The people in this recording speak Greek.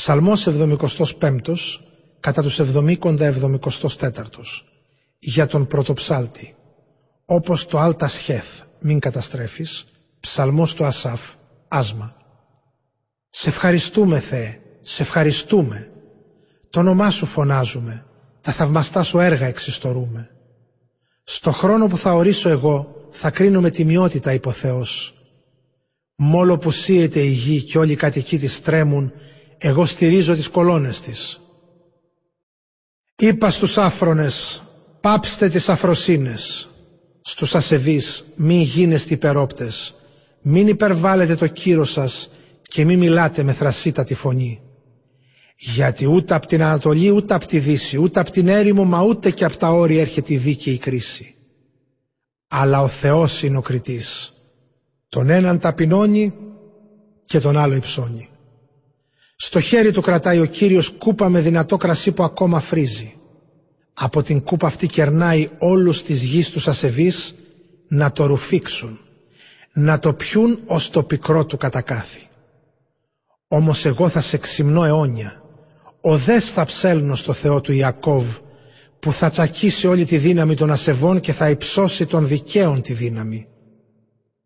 Ψαλμός 75 κατά τους 70 74 για τον πρωτοψάλτη. Όπως το Άλτα Σχέθ μην καταστρέφεις ψαλμός του Ασάφ άσμα. Σε ευχαριστούμε Θεέ, σε ευχαριστούμε. Το όνομά σου φωνάζουμε τα θαυμαστά σου έργα εξιστορούμε. Στο χρόνο που θα ορίσω εγώ θα κρίνω με τιμιότητα υπό Θεός. Μόλο που σύεται η γη και όλοι οι κατοικοί της τρέμουν εγώ στηρίζω τις κολόνες της. Είπα στους άφρονες, πάψτε τις αφροσύνες. Στους ασεβείς, μη γίνεστε υπερόπτες. Μην υπερβάλλετε το κύρο σας και μη μιλάτε με θρασίτατη φωνή. Γιατί ούτε από την Ανατολή, ούτε από τη Δύση, ούτε από την έρημο, μα ούτε και από τα όρια έρχεται η δίκαιη κρίση. Αλλά ο Θεός είναι ο κριτής. Τον έναν ταπεινώνει και τον άλλο υψώνει. Στο χέρι του κρατάει ο Κύριος κούπα με δυνατό κρασί που ακόμα φρίζει. Από την κούπα αυτή κερνάει όλους τις γης τους ασεβείς να το ρουφήξουν, να το πιούν ως το πικρό του κατακάθι. Όμως εγώ θα σε ξυμνώ αιώνια, οδές θα ψέλνω στο Θεό του Ιακώβ, που θα τσακίσει όλη τη δύναμη των ασεβών και θα υψώσει των δικαίων τη δύναμη.